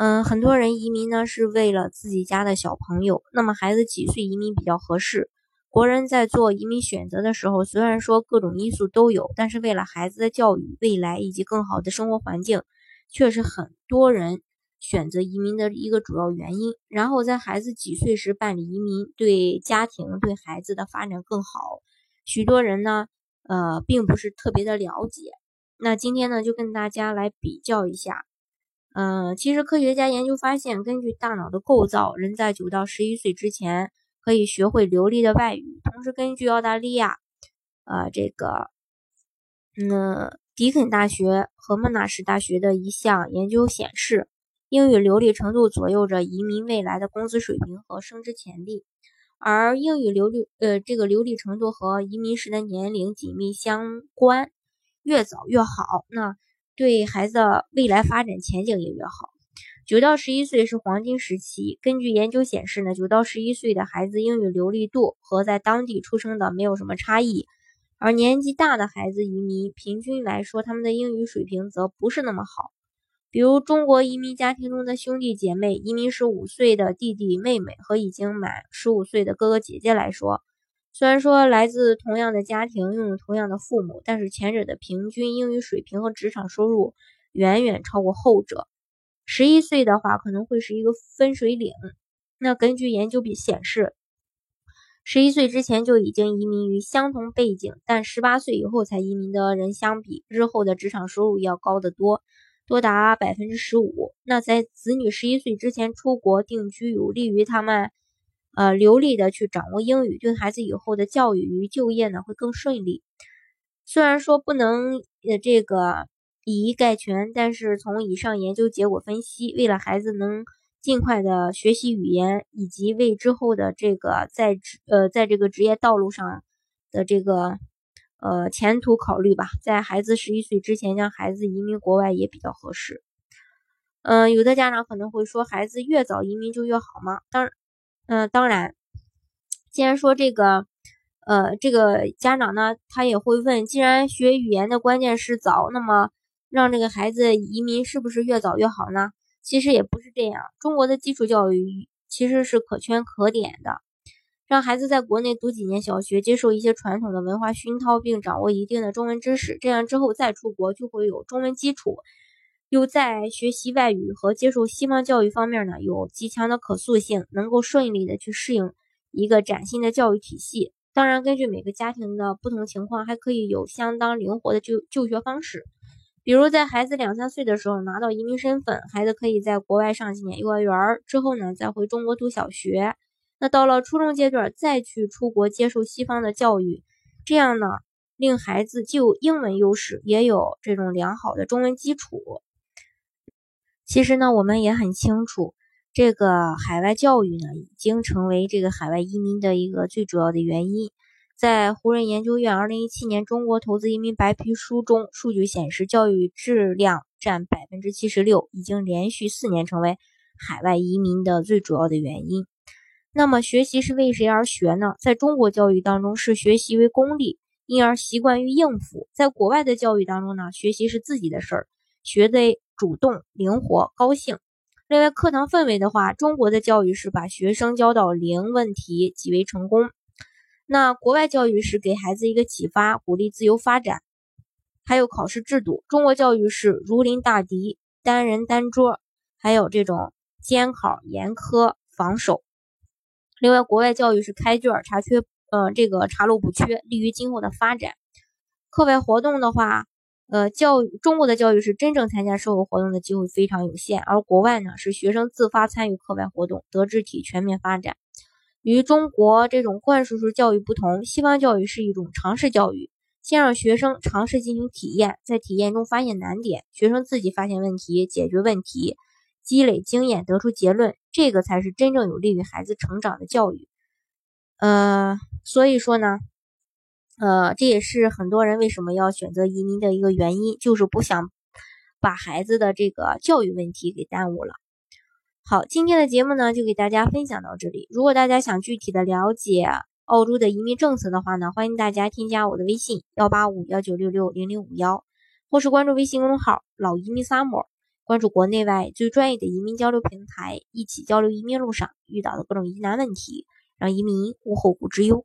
嗯，很多人移民呢是为了自己家的小朋友。那么孩子几岁移民比较合适？国人在做移民选择的时候，虽然说各种因素都有，但是为了孩子的教育、未来以及更好的生活环境，却是很多人选择移民的一个主要原因。然后在孩子几岁时办理移民，对家庭、对孩子的发展更好。许多人呢，呃，并不是特别的了解。那今天呢，就跟大家来比较一下。嗯，其实科学家研究发现，根据大脑的构造，人在九到十一岁之前可以学会流利的外语。同时，根据澳大利亚，呃，这个，嗯，迪肯大学和莫纳什大学的一项研究显示，英语流利程度左右着移民未来的工资水平和升职潜力。而英语流利，呃，这个流利程度和移民时的年龄紧密相关，越早越好。那。对孩子未来发展前景也越好。九到十一岁是黄金时期。根据研究显示呢，九到十一岁的孩子英语流利度和在当地出生的没有什么差异，而年纪大的孩子移民，平均来说他们的英语水平则不是那么好。比如中国移民家庭中的兄弟姐妹，移民十五岁的弟弟妹妹和已经满十五岁的哥哥姐姐来说。虽然说来自同样的家庭，拥有同样的父母，但是前者的平均英语水平和职场收入远远超过后者。十一岁的话可能会是一个分水岭。那根据研究比显示，十一岁之前就已经移民于相同背景，但十八岁以后才移民的人相比，日后的职场收入要高得多，多达百分之十五。那在子女十一岁之前出国定居，有利于他们。呃，流利的去掌握英语，对孩子以后的教育与就业呢会更顺利。虽然说不能呃这个以一概全，但是从以上研究结果分析，为了孩子能尽快的学习语言，以及为之后的这个在职呃在这个职业道路上的这个呃前途考虑吧，在孩子十一岁之前将孩子移民国外也比较合适。嗯，有的家长可能会说，孩子越早移民就越好吗？当然。嗯，当然，既然说这个，呃，这个家长呢，他也会问，既然学语言的关键是早，那么让这个孩子移民是不是越早越好呢？其实也不是这样。中国的基础教育其实是可圈可点的，让孩子在国内读几年小学，接受一些传统的文化熏陶，并掌握一定的中文知识，这样之后再出国就会有中文基础。又在学习外语和接受西方教育方面呢，有极强的可塑性，能够顺利的去适应一个崭新的教育体系。当然，根据每个家庭的不同情况，还可以有相当灵活的就就学方式。比如，在孩子两三岁的时候拿到移民身份，孩子可以在国外上几年幼儿园，之后呢再回中国读小学。那到了初中阶段，再去出国接受西方的教育，这样呢，令孩子既有英文优势，也有这种良好的中文基础。其实呢，我们也很清楚，这个海外教育呢，已经成为这个海外移民的一个最主要的原因。在胡润研究院二零一七年中国投资移民白皮书中，数据显示，教育质量占百分之七十六，已经连续四年成为海外移民的最主要的原因。那么，学习是为谁而学呢？在中国教育当中，是学习为功利，因而习惯于应付；在国外的教育当中呢，学习是自己的事儿，学的。主动、灵活、高兴。另外，课堂氛围的话，中国的教育是把学生教到零问题即为成功。那国外教育是给孩子一个启发，鼓励自由发展。还有考试制度，中国教育是如临大敌，单人单桌，还有这种监考严苛，防守。另外，国外教育是开卷查缺，嗯，这个查漏补缺，利于今后的发展。课外活动的话。呃，教育中国的教育是真正参加社会活动的机会非常有限，而国外呢是学生自发参与课外活动，德智体全面发展。与中国这种灌输式教育不同，西方教育是一种尝试教育，先让学生尝试进行体验，在体验中发现难点，学生自己发现问题，解决问题，积累经验，得出结论，这个才是真正有利于孩子成长的教育。呃，所以说呢，呃，这也是很多人为什么要选择移民的一个原因，就是不想把孩子的这个教育问题给耽误了。好，今天的节目呢就给大家分享到这里。如果大家想具体的了解澳洲的移民政策的话呢，欢迎大家添加我的微信幺八五幺九六六零零五幺，或是关注微信公众号“老移民 summer”，关注国内外最专业的移民交流平台，一起交流移民路上遇到的各种疑难问题，让移民无后顾之忧。